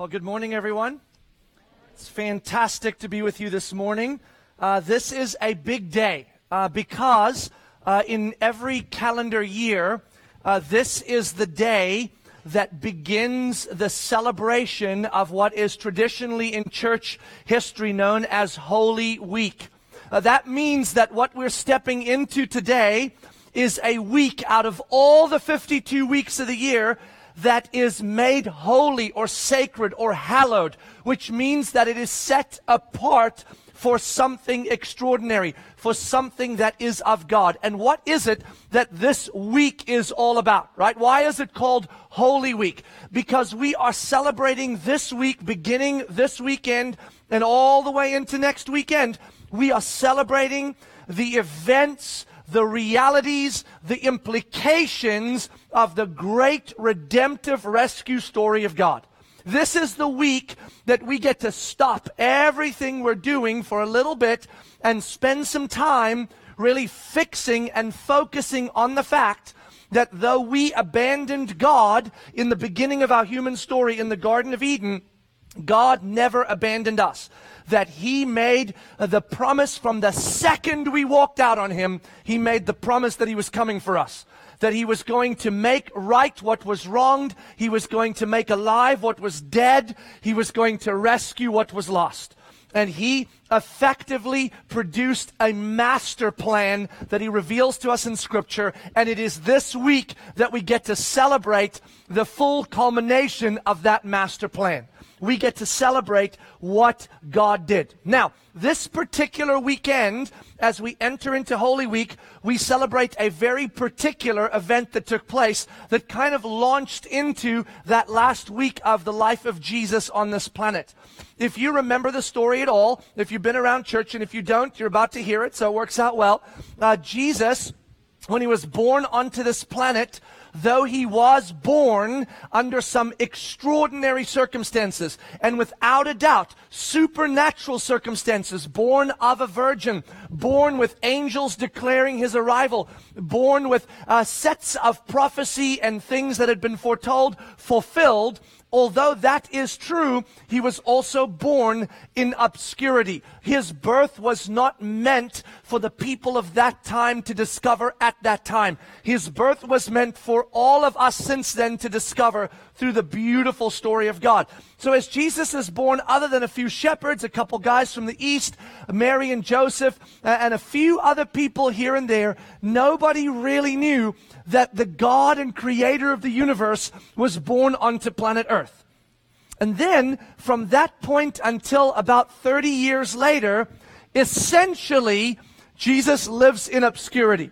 Well, good morning, everyone. It's fantastic to be with you this morning. Uh, this is a big day uh, because uh, in every calendar year, uh, this is the day that begins the celebration of what is traditionally in church history known as Holy Week. Uh, that means that what we're stepping into today is a week out of all the 52 weeks of the year that is made holy or sacred or hallowed, which means that it is set apart for something extraordinary, for something that is of God. And what is it that this week is all about, right? Why is it called Holy Week? Because we are celebrating this week, beginning this weekend, and all the way into next weekend. We are celebrating the events the realities, the implications of the great redemptive rescue story of God. This is the week that we get to stop everything we're doing for a little bit and spend some time really fixing and focusing on the fact that though we abandoned God in the beginning of our human story in the Garden of Eden, God never abandoned us that he made the promise from the second we walked out on him, he made the promise that he was coming for us. That he was going to make right what was wronged. He was going to make alive what was dead. He was going to rescue what was lost. And he effectively produced a master plan that he reveals to us in scripture. And it is this week that we get to celebrate the full culmination of that master plan we get to celebrate what God did. Now, this particular weekend, as we enter into Holy Week, we celebrate a very particular event that took place that kind of launched into that last week of the life of Jesus on this planet. If you remember the story at all, if you've been around church, and if you don't, you're about to hear it, so it works out well. Uh, Jesus, when he was born onto this planet, though he was born under some extraordinary circumstances, and without a doubt, supernatural circumstances, born of a virgin, born with angels declaring his arrival, born with uh, sets of prophecy and things that had been foretold, fulfilled, although that is true, he was also born in obscurity. His birth was not meant for the people of that time to discover at that time. His birth was meant for all of us since then to discover through the beautiful story of God. So as Jesus is born, other than a few shepherds, a couple guys from the east, Mary and Joseph, and a few other people here and there, nobody really knew that the God and creator of the universe was born onto planet Earth. And then, from that point until about 30 years later, essentially, Jesus lives in obscurity.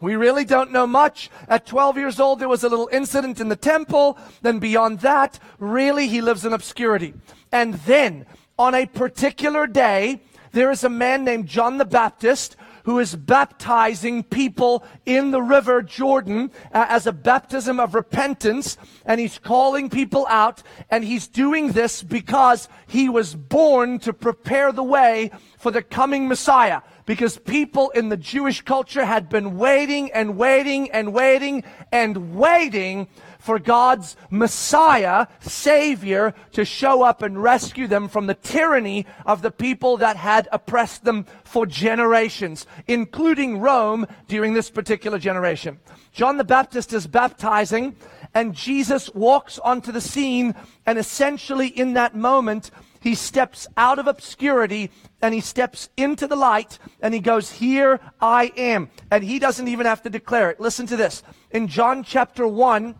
We really don't know much. At 12 years old, there was a little incident in the temple. Then beyond that, really, he lives in obscurity. And then, on a particular day, there is a man named John the Baptist who is baptizing people in the river Jordan uh, as a baptism of repentance. And he's calling people out. And he's doing this because he was born to prepare the way for the coming Messiah. Because people in the Jewish culture had been waiting and waiting and waiting and waiting for God's Messiah, Savior, to show up and rescue them from the tyranny of the people that had oppressed them for generations, including Rome during this particular generation. John the Baptist is baptizing, and Jesus walks onto the scene, and essentially in that moment, he steps out of obscurity and he steps into the light and he goes, Here I am. And he doesn't even have to declare it. Listen to this. In John chapter 1,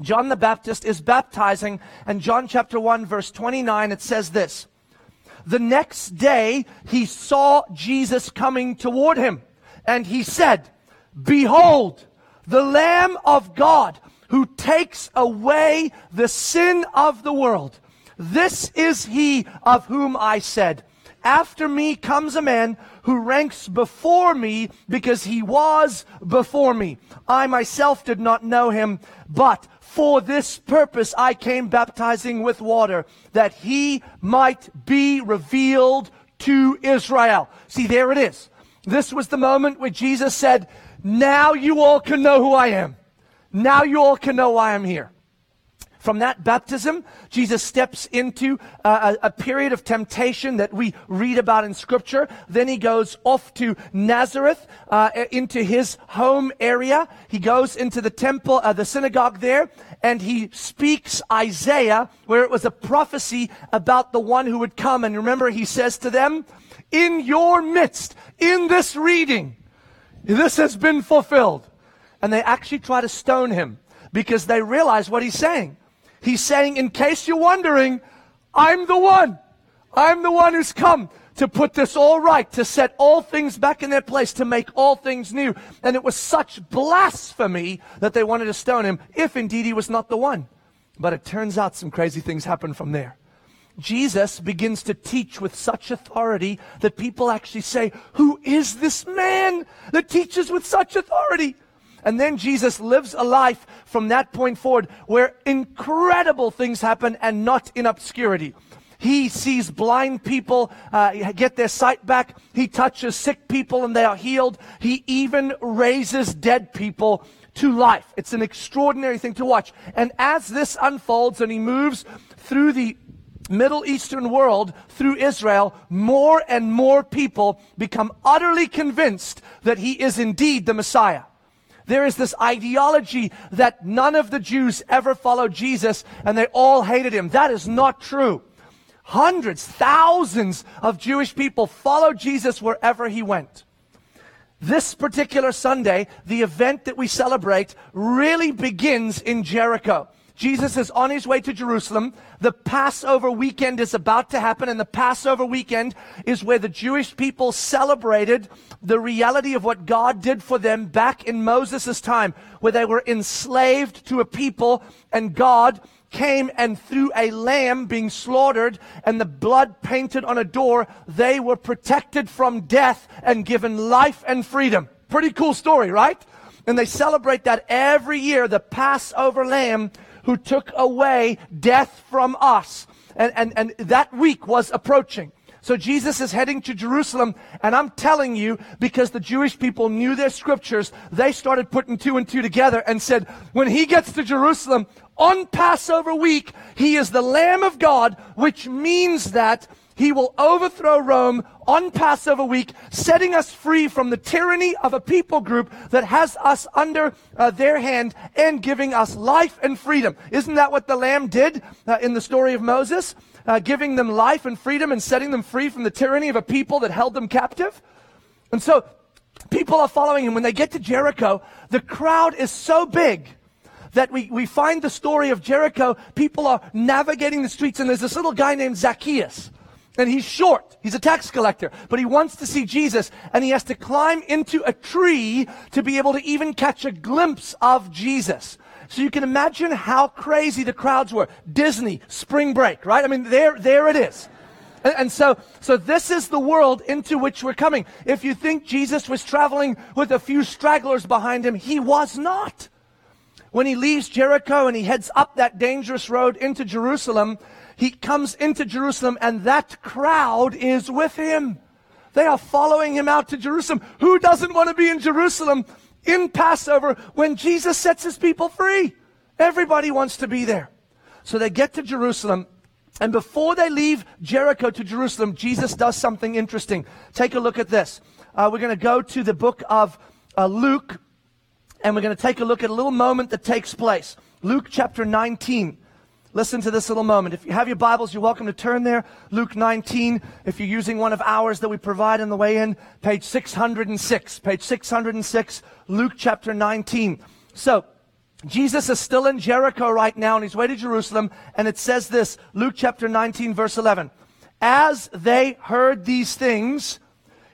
John the Baptist is baptizing, and John chapter 1, verse 29, it says this The next day he saw Jesus coming toward him, and he said, Behold, the Lamb of God who takes away the sin of the world. This is he of whom I said, After me comes a man who ranks before me because he was before me. I myself did not know him, but for this purpose I came baptizing with water, that he might be revealed to Israel. See, there it is. This was the moment where Jesus said, Now you all can know who I am. Now you all can know why I'm here. From that baptism, Jesus steps into uh, a, a, period of temptation that we read about in Scripture. Then he goes off to Nazareth, uh, into his home area. He goes into the temple, uh, the synagogue there, and he speaks Isaiah, where it was a prophecy about the one who would come. And remember, he says to them, in your midst, in this reading, this has been fulfilled. And they actually try to stone him because they realize what he's saying. He's saying, in case you're wondering, I'm the one. I'm the one who's come to put this all right, to set all things back in their place, to make all things new. And it was such blasphemy that they wanted to stone him, if indeed he was not the one. But it turns out some crazy things happen from there. Jesus begins to teach with such authority that people actually say, Who is this man that teaches with such authority? And then Jesus lives a life from that point forward where incredible things happen and not in obscurity. He sees blind people uh, get their sight back. He touches sick people and they are healed. He even raises dead people to life. It's an extraordinary thing to watch. And as this unfolds and he moves through the Middle Eastern world through Israel, more and more people become utterly convinced that he is indeed the Messiah. There is this ideology that none of the Jews ever followed Jesus and they all hated him. That is not true. Hundreds, thousands of Jewish people followed Jesus wherever he went. This particular Sunday, the event that we celebrate really begins in Jericho. Jesus is on his way to Jerusalem. The Passover weekend is about to happen, and the Passover weekend is where the Jewish people celebrated the reality of what God did for them back in Moses' time, where they were enslaved to a people, and God came and through a lamb being slaughtered and the blood painted on a door, they were protected from death and given life and freedom. Pretty cool story, right? And they celebrate that every year, the Passover lamb who took away death from us. And, and, and that week was approaching. So Jesus is heading to Jerusalem, and I'm telling you, because the Jewish people knew their scriptures, they started putting two and two together and said, when he gets to Jerusalem on Passover week, he is the Lamb of God, which means that he will overthrow Rome on Passover week, setting us free from the tyranny of a people group that has us under uh, their hand and giving us life and freedom. Isn't that what the Lamb did uh, in the story of Moses? Uh, giving them life and freedom and setting them free from the tyranny of a people that held them captive? And so people are following him. When they get to Jericho, the crowd is so big that we, we find the story of Jericho. People are navigating the streets, and there's this little guy named Zacchaeus. And he's short. He's a tax collector, but he wants to see Jesus and he has to climb into a tree to be able to even catch a glimpse of Jesus. So you can imagine how crazy the crowds were. Disney, spring break, right? I mean, there, there it is. And, and so, so this is the world into which we're coming. If you think Jesus was traveling with a few stragglers behind him, he was not. When he leaves Jericho and he heads up that dangerous road into Jerusalem, he comes into Jerusalem and that crowd is with him. They are following him out to Jerusalem. Who doesn't want to be in Jerusalem in Passover when Jesus sets his people free? Everybody wants to be there. So they get to Jerusalem and before they leave Jericho to Jerusalem, Jesus does something interesting. Take a look at this. Uh, we're going to go to the book of uh, Luke, and we're going to take a look at a little moment that takes place. Luke chapter 19. Listen to this little moment. If you have your Bibles, you're welcome to turn there. Luke 19. If you're using one of ours that we provide on the way in, page 606. Page 606, Luke chapter 19. So, Jesus is still in Jericho right now on his way to Jerusalem, and it says this, Luke chapter 19, verse 11. As they heard these things,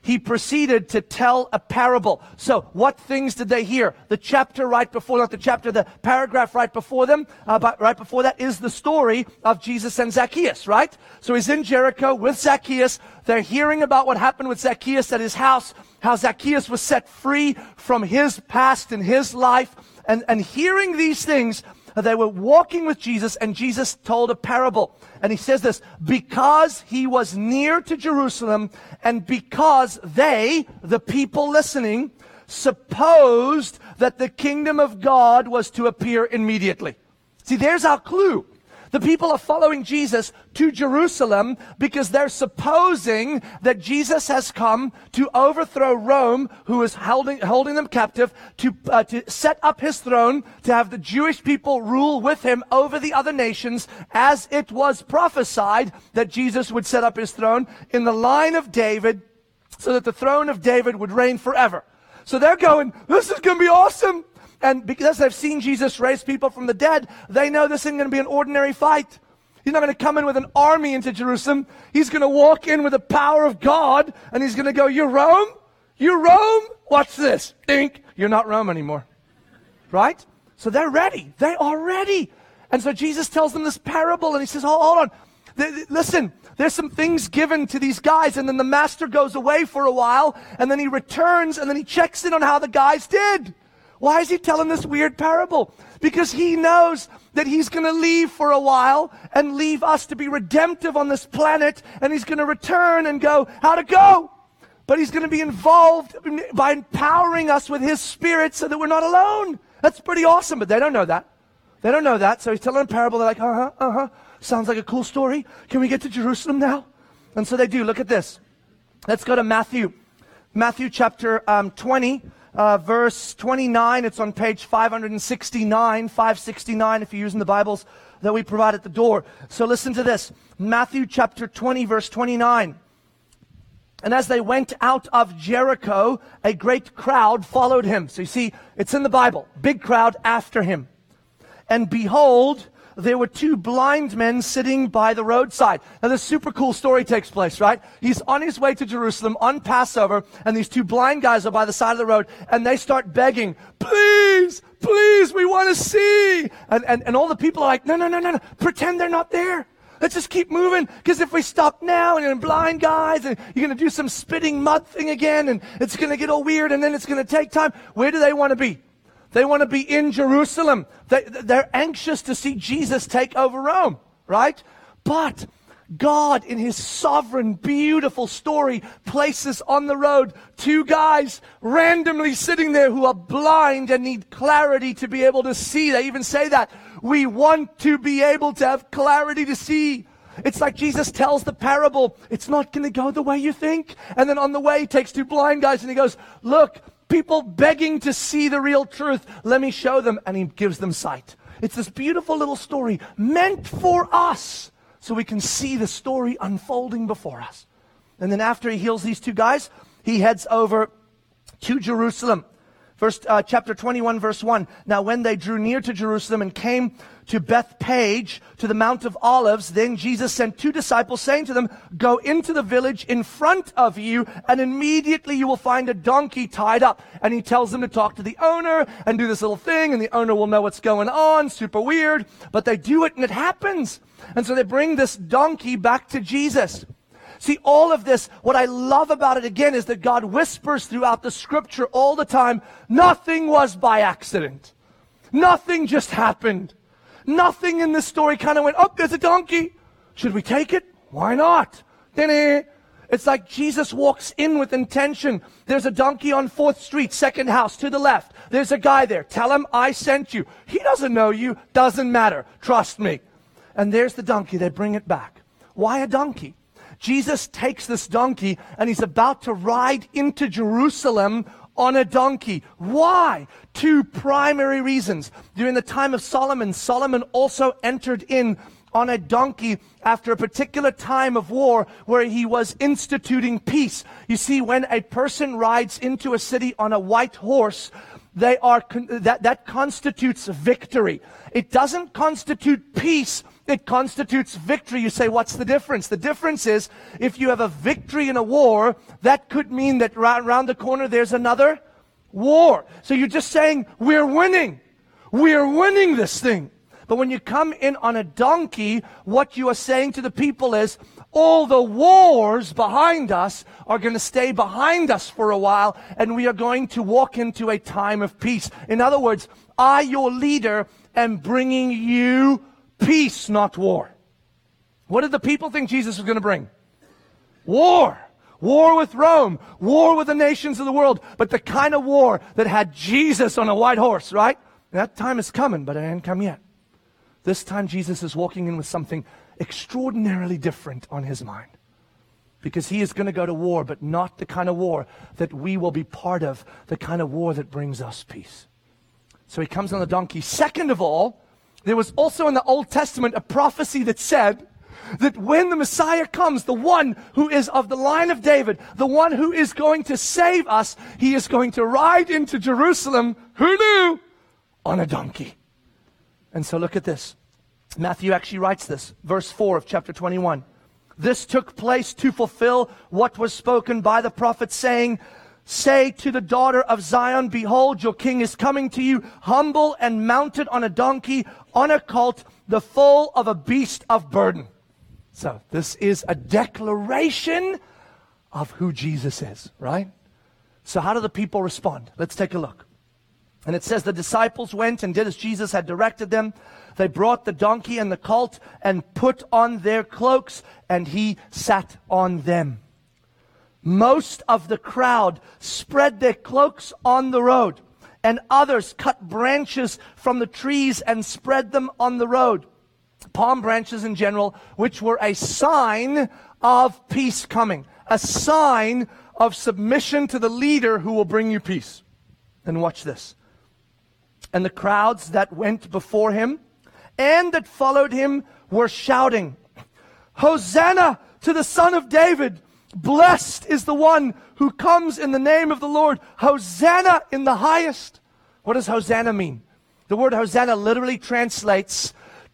he proceeded to tell a parable. So, what things did they hear? The chapter right before, not the chapter, the paragraph right before them, uh, but right before that is the story of Jesus and Zacchaeus, right? So he's in Jericho with Zacchaeus. They're hearing about what happened with Zacchaeus at his house, how Zacchaeus was set free from his past and his life. And, and hearing these things, they were walking with Jesus and Jesus told a parable. And he says this, because he was near to Jerusalem and because they, the people listening, supposed that the kingdom of God was to appear immediately. See, there's our clue. The people are following Jesus to Jerusalem because they're supposing that Jesus has come to overthrow Rome, who is holding, holding them captive, to, uh, to set up his throne, to have the Jewish people rule with him over the other nations, as it was prophesied that Jesus would set up his throne in the line of David, so that the throne of David would reign forever. So they're going, this is going to be awesome. And because they've seen Jesus raise people from the dead, they know this isn't going to be an ordinary fight. He's not going to come in with an army into Jerusalem. He's going to walk in with the power of God and he's going to go, You're Rome? You're Rome? Watch this. Think. You're not Rome anymore. Right? So they're ready. They are ready. And so Jesus tells them this parable and he says, Hold, hold on. listen, there's some things given to these guys, and then the master goes away for a while, and then he returns, and then he checks in on how the guys did. Why is he telling this weird parable? Because he knows that he's going to leave for a while and leave us to be redemptive on this planet, and he's going to return and go, how to go? But he's going to be involved by empowering us with his spirit so that we're not alone. That's pretty awesome, but they don't know that. They don't know that. So he's telling a parable. They're like, uh huh, uh huh. Sounds like a cool story. Can we get to Jerusalem now? And so they do. Look at this. Let's go to Matthew. Matthew chapter um, 20 uh, verse 29. It's on page 569, 569 if you're using the Bibles that we provide at the door. So listen to this. Matthew chapter 20, verse 29. And as they went out of Jericho, a great crowd followed him. So you see, it's in the Bible. Big crowd after him. And behold, there were two blind men sitting by the roadside. Now, this super cool story takes place, right? He's on his way to Jerusalem on Passover, and these two blind guys are by the side of the road, and they start begging, please, please, we want to see. And, and, and all the people are like, no, no, no, no, no, pretend they're not there. Let's just keep moving, because if we stop now and you're blind guys, and you're going to do some spitting mud thing again, and it's going to get all weird, and then it's going to take time. Where do they want to be? They want to be in Jerusalem. They, they're anxious to see Jesus take over Rome, right? But God, in his sovereign, beautiful story, places on the road two guys randomly sitting there who are blind and need clarity to be able to see. They even say that. We want to be able to have clarity to see. It's like Jesus tells the parable. It's not going to go the way you think. And then on the way, he takes two blind guys and he goes, look, people begging to see the real truth. Let me show them. And he gives them sight. It's this beautiful little story meant for us so we can see the story unfolding before us. And then after he heals these two guys, he heads over to Jerusalem. Verse, uh, chapter 21, verse 1. Now, when they drew near to Jerusalem and came to Bethphage, to the Mount of Olives, then Jesus sent two disciples, saying to them, Go into the village in front of you, and immediately you will find a donkey tied up. And he tells them to talk to the owner and do this little thing, and the owner will know what's going on. Super weird. But they do it, and it happens. And so they bring this donkey back to Jesus. See, all of this, what I love about it again is that God whispers throughout the scripture all the time, nothing was by accident. Nothing just happened. Nothing in this story kind of went, oh, there's a donkey. Should we take it? Why not? Then It's like Jesus walks in with intention. There's a donkey on 4th Street, second house to the left. There's a guy there. Tell him I sent you. He doesn't know you. Doesn't matter. Trust me. And there's the donkey. They bring it back. Why a donkey? Jesus takes this donkey and he's about to ride into Jerusalem on a donkey. Why? Two primary reasons. During the time of Solomon, Solomon also entered in on a donkey after a particular time of war where he was instituting peace. You see, when a person rides into a city on a white horse, they are, that, that constitutes victory. It doesn't constitute peace it constitutes victory. You say, what's the difference? The difference is if you have a victory in a war, that could mean that right around the corner there's another war. So you're just saying, we're winning. We're winning this thing. But when you come in on a donkey, what you are saying to the people is, all the wars behind us are going to stay behind us for a while, and we are going to walk into a time of peace. In other words, I, your leader, am bringing you peace, not war. What did the people think Jesus was going to bring? War. War with Rome. War with the nations of the world. But the kind of war that had Jesus on a white horse, right? That time is coming, but it ain't come yet. This time, Jesus is walking in with something extraordinarily different on his mind. Because he is going to go to war, but not the kind of war that we will be part of, the kind of war that brings us peace. So he comes on the donkey. Second of all, there was also in the Old Testament a prophecy that said that when the Messiah comes, the one who is of the line of David, the one who is going to save us, he is going to ride into Jerusalem, who knew, on a donkey. And so look at this. Matthew actually writes this, verse 4 of chapter 21. This took place to fulfill what was spoken by the prophet, saying, Say to the daughter of Zion, Behold, your king is coming to you, humble and mounted on a donkey, on a colt, the foal of a beast of burden. So, this is a declaration of who Jesus is, right? So, how do the people respond? Let's take a look. And it says the disciples went and did as Jesus had directed them. They brought the donkey and the colt and put on their cloaks, and he sat on them. Most of the crowd spread their cloaks on the road, and others cut branches from the trees and spread them on the road. Palm branches in general, which were a sign of peace coming, a sign of submission to the leader who will bring you peace. And watch this. And the crowds that went before him and that followed him were shouting, Hosanna to the Son of David! Blessed is the one who comes in the name of the Lord. Hosanna in the highest. What does Hosanna mean? The word Hosanna literally translates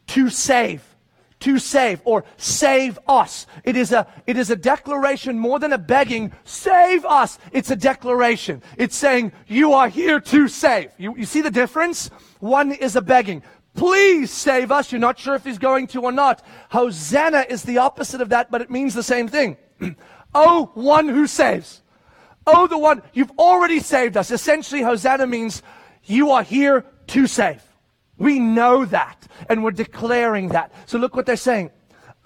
to save. To save or save us. It is a, it is a declaration more than a begging. Save us. It's a declaration. It's saying, you are here to save. You, you see the difference? One is a begging. Please save us. You're not sure if he's going to or not. Hosanna is the opposite of that, but it means the same thing. oh, one who saves. Oh, the one, you've already saved us. Essentially, Hosanna means you are here to save. We know that, and we're declaring that. So look what they're saying.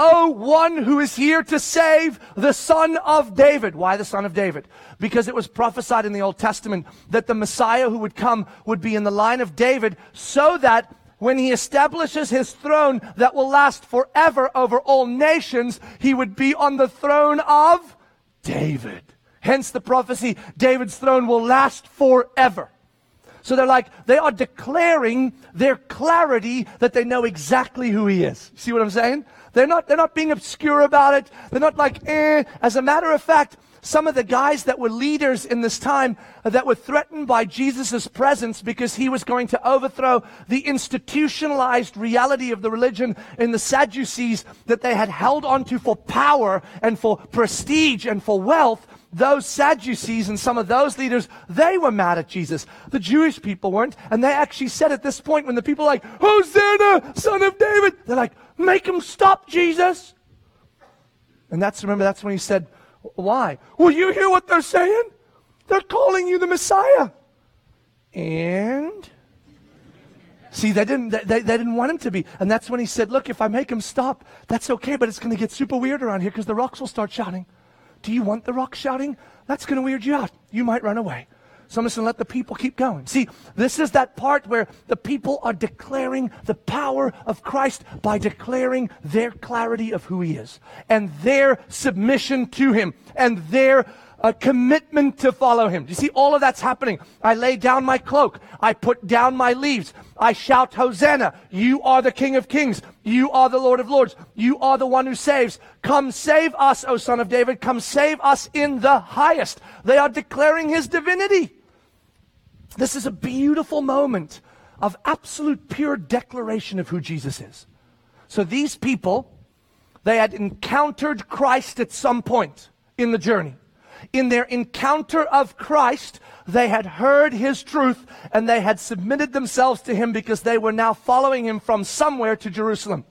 Oh, one who is here to save the son of David. Why the son of David? Because it was prophesied in the Old Testament that the Messiah who would come would be in the line of David so that when he establishes his throne that will last forever over all nations, he would be on the throne of David. Hence the prophecy, David's throne will last forever. So they're like, they are declaring their clarity that they know exactly who he is. See what I'm saying? They're not, they're not being obscure about it. They're not like, eh. As a matter of fact, some of the guys that were leaders in this time that were threatened by Jesus' presence because he was going to overthrow the institutionalized reality of the religion in the Sadducees that they had held onto for power and for prestige and for wealth those Sadducees and some of those leaders, they were mad at Jesus. The Jewish people weren't. And they actually said at this point, when the people like, Hosanna, son of David, they're like, make him stop, Jesus. And that's, remember, that's when he said, why? Will you hear what they're saying? They're calling you the Messiah. And see, they didn't, they, they didn't want him to be. And that's when he said, look, if I make him stop, that's okay, but it's going to get super weird around here because the rocks will start shouting. Do you want the rock shouting? That's going to weird you out. You might run away. So I'm just going to let the people keep going. See, this is that part where the people are declaring the power of Christ by declaring their clarity of who he is and their submission to him and their a commitment to follow him. Do you see all of that's happening? I lay down my cloak. I put down my leaves. I shout, Hosanna. You are the King of Kings. You are the Lord of Lords. You are the one who saves. Come save us, O Son of David. Come save us in the highest. They are declaring his divinity. This is a beautiful moment of absolute pure declaration of who Jesus is. So these people, they had encountered Christ at some point in the journey in their encounter of Christ, they had heard his truth and they had submitted themselves to him because they were now following him from somewhere to Jerusalem.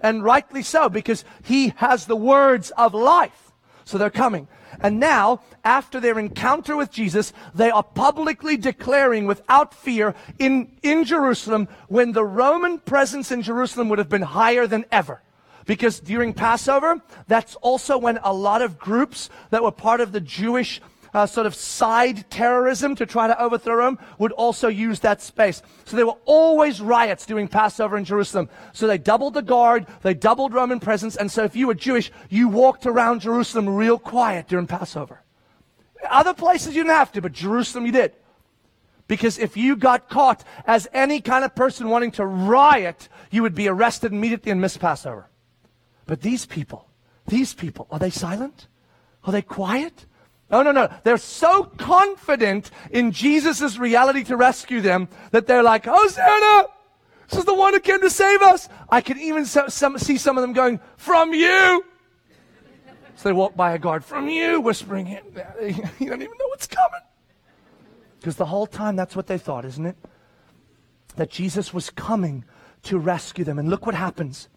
And rightly so, because he has the words of life. So they're coming. And now, after their encounter with Jesus, they are publicly declaring without fear in, in Jerusalem when the Roman presence in Jerusalem would have been higher than ever. Because during Passover, that's also when a lot of groups that were part of the Jewish uh, sort of side terrorism to try to overthrow Rome would also use that space. So there were always riots during Passover in Jerusalem. So they doubled the guard, they doubled Roman presence, and so if you were Jewish, you walked around Jerusalem real quiet during Passover. Other places you didn't have to, but Jerusalem you did. Because if you got caught as any kind of person wanting to riot, you would be arrested immediately and miss Passover. But these people, these people, are they silent? Are they quiet? No, no, no. They're so confident in Jesus' reality to rescue them that they're like, Hosanna! This is the one who came to save us. I can even so, some, see some of them going, From you! So they walk by a guard, From you, whispering, You don't even know what's coming. Because the whole time, that's what they thought, isn't it? That Jesus was coming to rescue them. And look what happens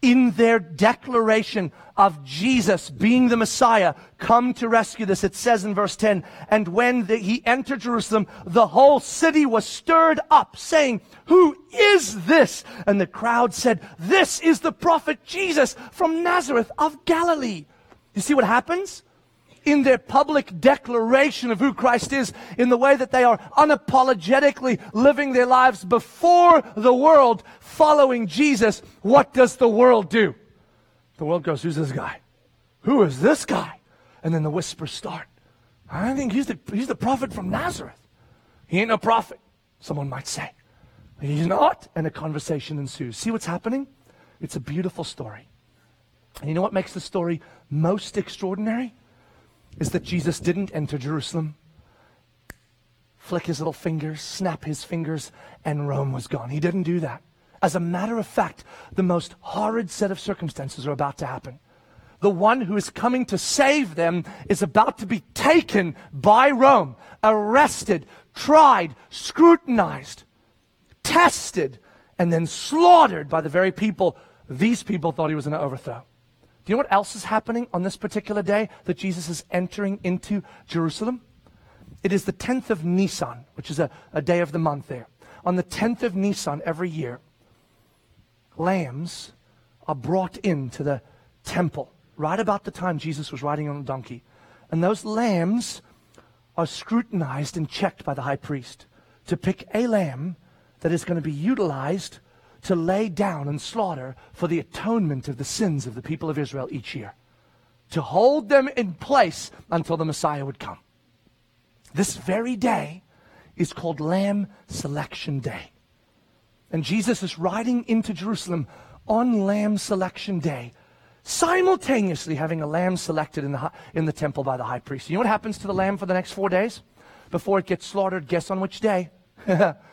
in their declaration of Jesus being the Messiah, come to rescue this. It says in verse 10, and when the, he entered Jerusalem, the whole city was stirred up, saying, Who is this? And the crowd said, This is the prophet Jesus from Nazareth of Galilee. You see what happens? In their public declaration of who Christ is, in the way that they are unapologetically living their lives before the world, following Jesus, what does the world do? The world goes, Who's this guy? Who is this guy? And then the whispers start. I think he's the, he's the prophet from Nazareth. He ain't no prophet, someone might say. He's not. And a conversation ensues. See what's happening? It's a beautiful story. And you know what makes the story most extraordinary? Is that Jesus didn't enter Jerusalem, flick his little fingers, snap his fingers, and Rome was gone. He didn't do that. As a matter of fact, the most horrid set of circumstances are about to happen. The one who is coming to save them is about to be taken by Rome, arrested, tried, scrutinized, tested, and then slaughtered by the very people these people thought he was going to overthrow. Do you know what else is happening on this particular day that Jesus is entering into Jerusalem? It is the 10th of Nisan, which is a, a day of the month there. On the 10th of Nisan every year, lambs are brought into the temple right about the time Jesus was riding on a donkey. And those lambs are scrutinized and checked by the high priest to pick a lamb that is going to be utilized to lay down and slaughter for the atonement of the sins of the people of Israel each year, to hold them in place until the Messiah would come. This very day is called Lamb Selection Day. And Jesus is riding into Jerusalem on Lamb Selection Day, simultaneously having a lamb selected in the, in the temple by the high priest. You know what happens to the lamb for the next four days? Before it gets slaughtered, guess on which day?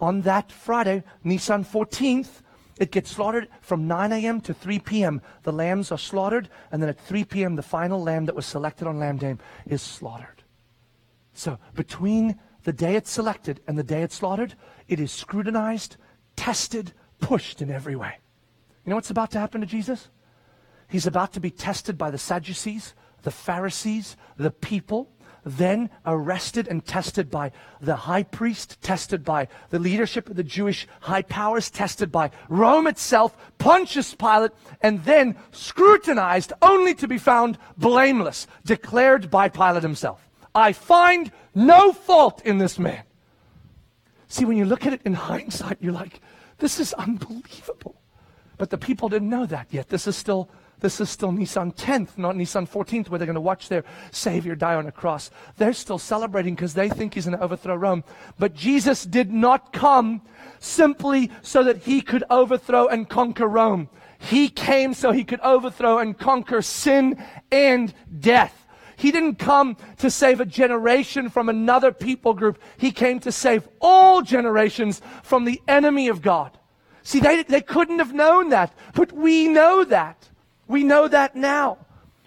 on that Friday, Nisan 14th, it gets slaughtered from 9 a.m. to 3 p.m. The lambs are slaughtered, and then at 3 p.m., the final lamb that was selected on Lamb Day is slaughtered. So between the day it's selected and the day it's slaughtered, it is scrutinized, tested, pushed in every way. You know what's about to happen to Jesus? He's about to be tested by the Sadducees, the Pharisees, the people then arrested and tested by the high priest, tested by the leadership of the Jewish high powers, tested by Rome itself, Pontius Pilate, and then scrutinized only to be found blameless, declared by Pilate himself. I find no fault in this man. See, when you look at it in hindsight, you're like, this is unbelievable. But the people didn't know that yet. This is still this is still Nisan 10th, not Nisan 14th, where they're going to watch their Savior die on a cross. They're still celebrating because they think he's going to overthrow Rome. But Jesus did not come simply so that he could overthrow and conquer Rome. He came so he could overthrow and conquer sin and death. He didn't come to save a generation from another people group. He came to save all generations from the enemy of God. See, they, they couldn't have known that, but we know that. We know that now.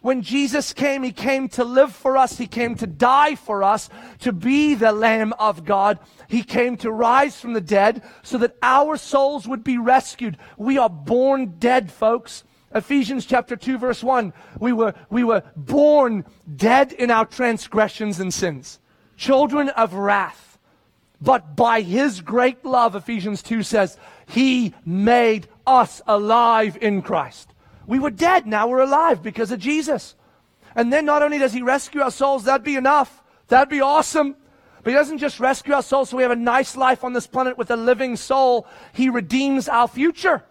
When Jesus came, He came to live for us. He came to die for us, to be the Lamb of God. He came to rise from the dead so that our souls would be rescued. We are born dead, folks. Ephesians chapter 2 verse 1. We were, we were born dead in our transgressions and sins. Children of wrath. But by His great love, Ephesians 2 says, He made us alive in Christ. We were dead, now we're alive because of Jesus. And then not only does he rescue our souls, that'd be enough. That'd be awesome. But He doesn't just rescue our souls so we have a nice life on this planet with a living soul. He redeems our future.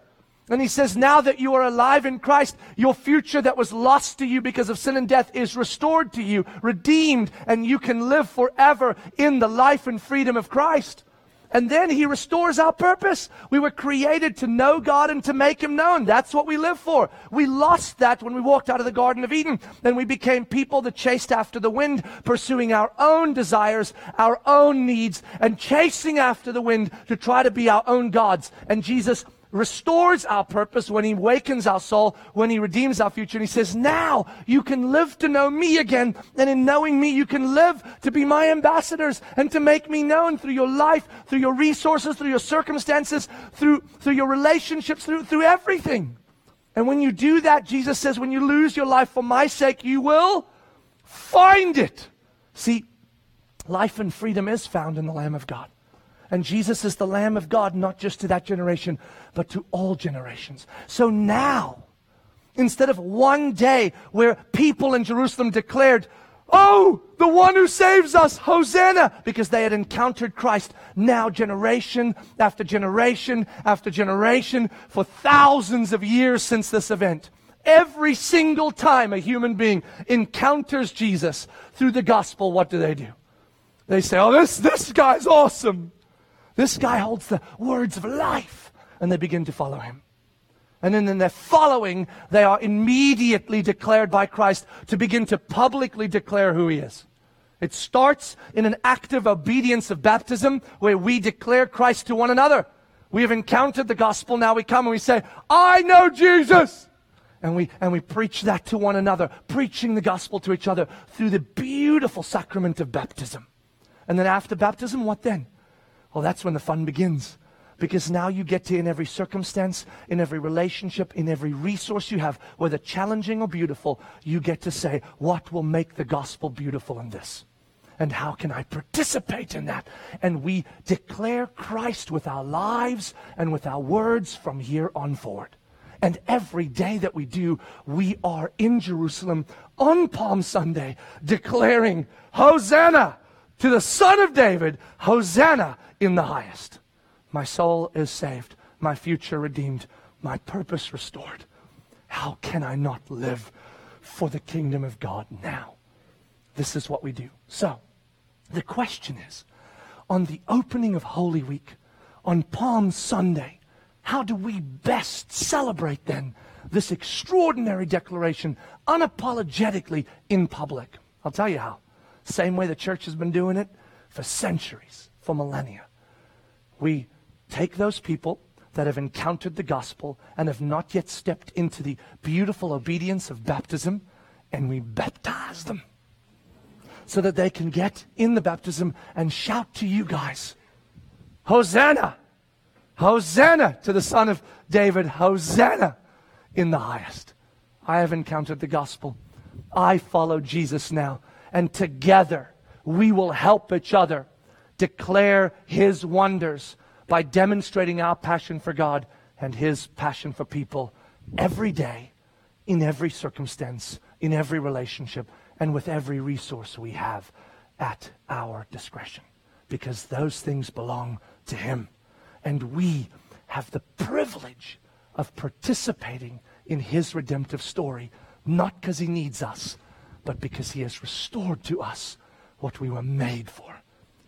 And he says, now that you are alive in Christ, your future that was lost to you because of sin and death is restored to you, redeemed, and you can live forever in the life and freedom of Christ. And then he restores our purpose. We were created to know God and to make him known. That's what we live for. We lost that when we walked out of the Garden of Eden. Then we became people that chased after the wind, pursuing our own desires, our own needs, and chasing after the wind to try to be our own gods. And Jesus restores our purpose, when He wakens our soul, when He redeems our future. And He says, now you can live to know me again. And in knowing me, you can live to be my ambassadors and to make me known through your life, through your resources, through your circumstances, through, through your relationships, through, through everything. And when you do that, Jesus says, when you lose your life for my sake, you will find it. See, life and freedom is found in the Lamb of God. And Jesus is the Lamb of God, not just to that generation, but to all generations. So now, instead of one day where people in Jerusalem declared, Oh, the one who saves us, Hosanna, because they had encountered Christ. Now, generation after generation after generation, for thousands of years since this event, every single time a human being encounters Jesus through the gospel, what do they do? They say, Oh, this, this guy's awesome. This guy holds the words of life. And they begin to follow him. And then in their following, they are immediately declared by Christ to begin to publicly declare who he is. It starts in an active obedience of baptism where we declare Christ to one another. We have encountered the gospel. Now we come and we say, I know Jesus. And we, and we preach that to one another, preaching the gospel to each other through the beautiful sacrament of baptism. And then after baptism, what then? Well, that's when the fun begins. Because now you get to, in every circumstance, in every relationship, in every resource you have, whether challenging or beautiful, you get to say, what will make the gospel beautiful in this? And how can I participate in that? And we declare Christ with our lives and with our words from here on forward. And every day that we do, we are in Jerusalem on Palm Sunday declaring, Hosanna to the Son of David, Hosanna in the highest. My soul is saved, my future redeemed, my purpose restored. How can I not live for the kingdom of God now? This is what we do. So, the question is on the opening of Holy Week, on Palm Sunday, how do we best celebrate then this extraordinary declaration unapologetically in public? I'll tell you how. Same way the church has been doing it for centuries, for millennia we take those people that have encountered the gospel and have not yet stepped into the beautiful obedience of baptism, and we baptize them so that they can get in the baptism and shout to you guys, Hosanna! Hosanna to the Son of David! Hosanna in the highest. I have encountered the gospel. I follow Jesus now. And together we will help each other declare his wonders by demonstrating our passion for God and his passion for people every day, in every circumstance, in every relationship, and with every resource we have at our discretion. Because those things belong to him. And we have the privilege of participating in his redemptive story, not because he needs us, but because he has restored to us what we were made for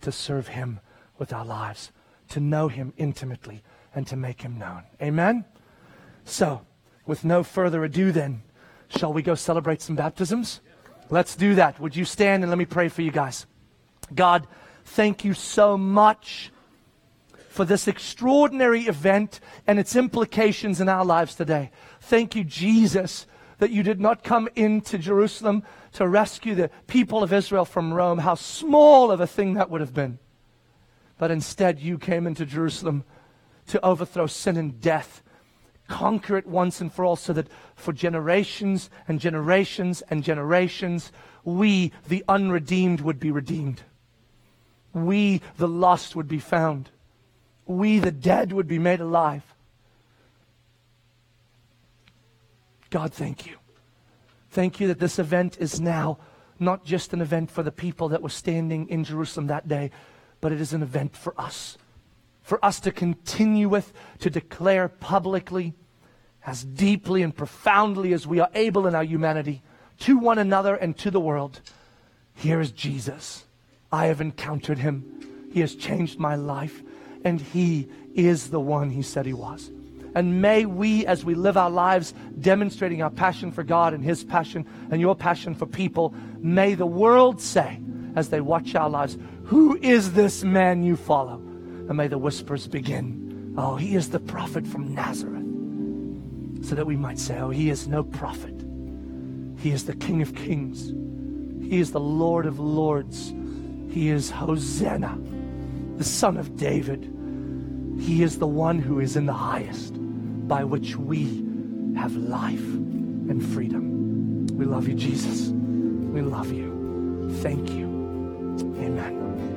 to serve Him with our lives, to know Him intimately, and to make Him known. Amen? So, with no further ado, then, shall we go celebrate some baptisms? Let's do that. Would you stand and let me pray for you guys? God, thank you so much for this extraordinary event and its implications in our lives today. Thank you, Jesus, that you did not come into Jerusalem to rescue the people of Israel from Rome, how small of a thing that would have been. But instead, you came into Jerusalem to overthrow sin and death, conquer it once and for all, so that for generations and generations and generations, we, the unredeemed, would be redeemed. We, the lost, would be found. We, the dead, would be made alive. God, thank you. Thank you that this event is now not just an event for the people that were standing in Jerusalem that day, but it is an event for us. For us to continue with, to declare publicly, as deeply and profoundly as we are able in our humanity, to one another and to the world. Here is Jesus. I have encountered him. He has changed my life, and he is the one he said he was. And may we, as we live our lives demonstrating our passion for God and His passion and your passion for people, may the world say, as they watch our lives, Who is this man you follow? And may the whispers begin, Oh, he is the prophet from Nazareth. So that we might say, Oh, he is no prophet. He is the King of kings. He is the Lord of lords. He is Hosanna, the Son of David. He is the one who is in the highest by which we have life and freedom. We love you, Jesus. We love you. Thank you. Amen.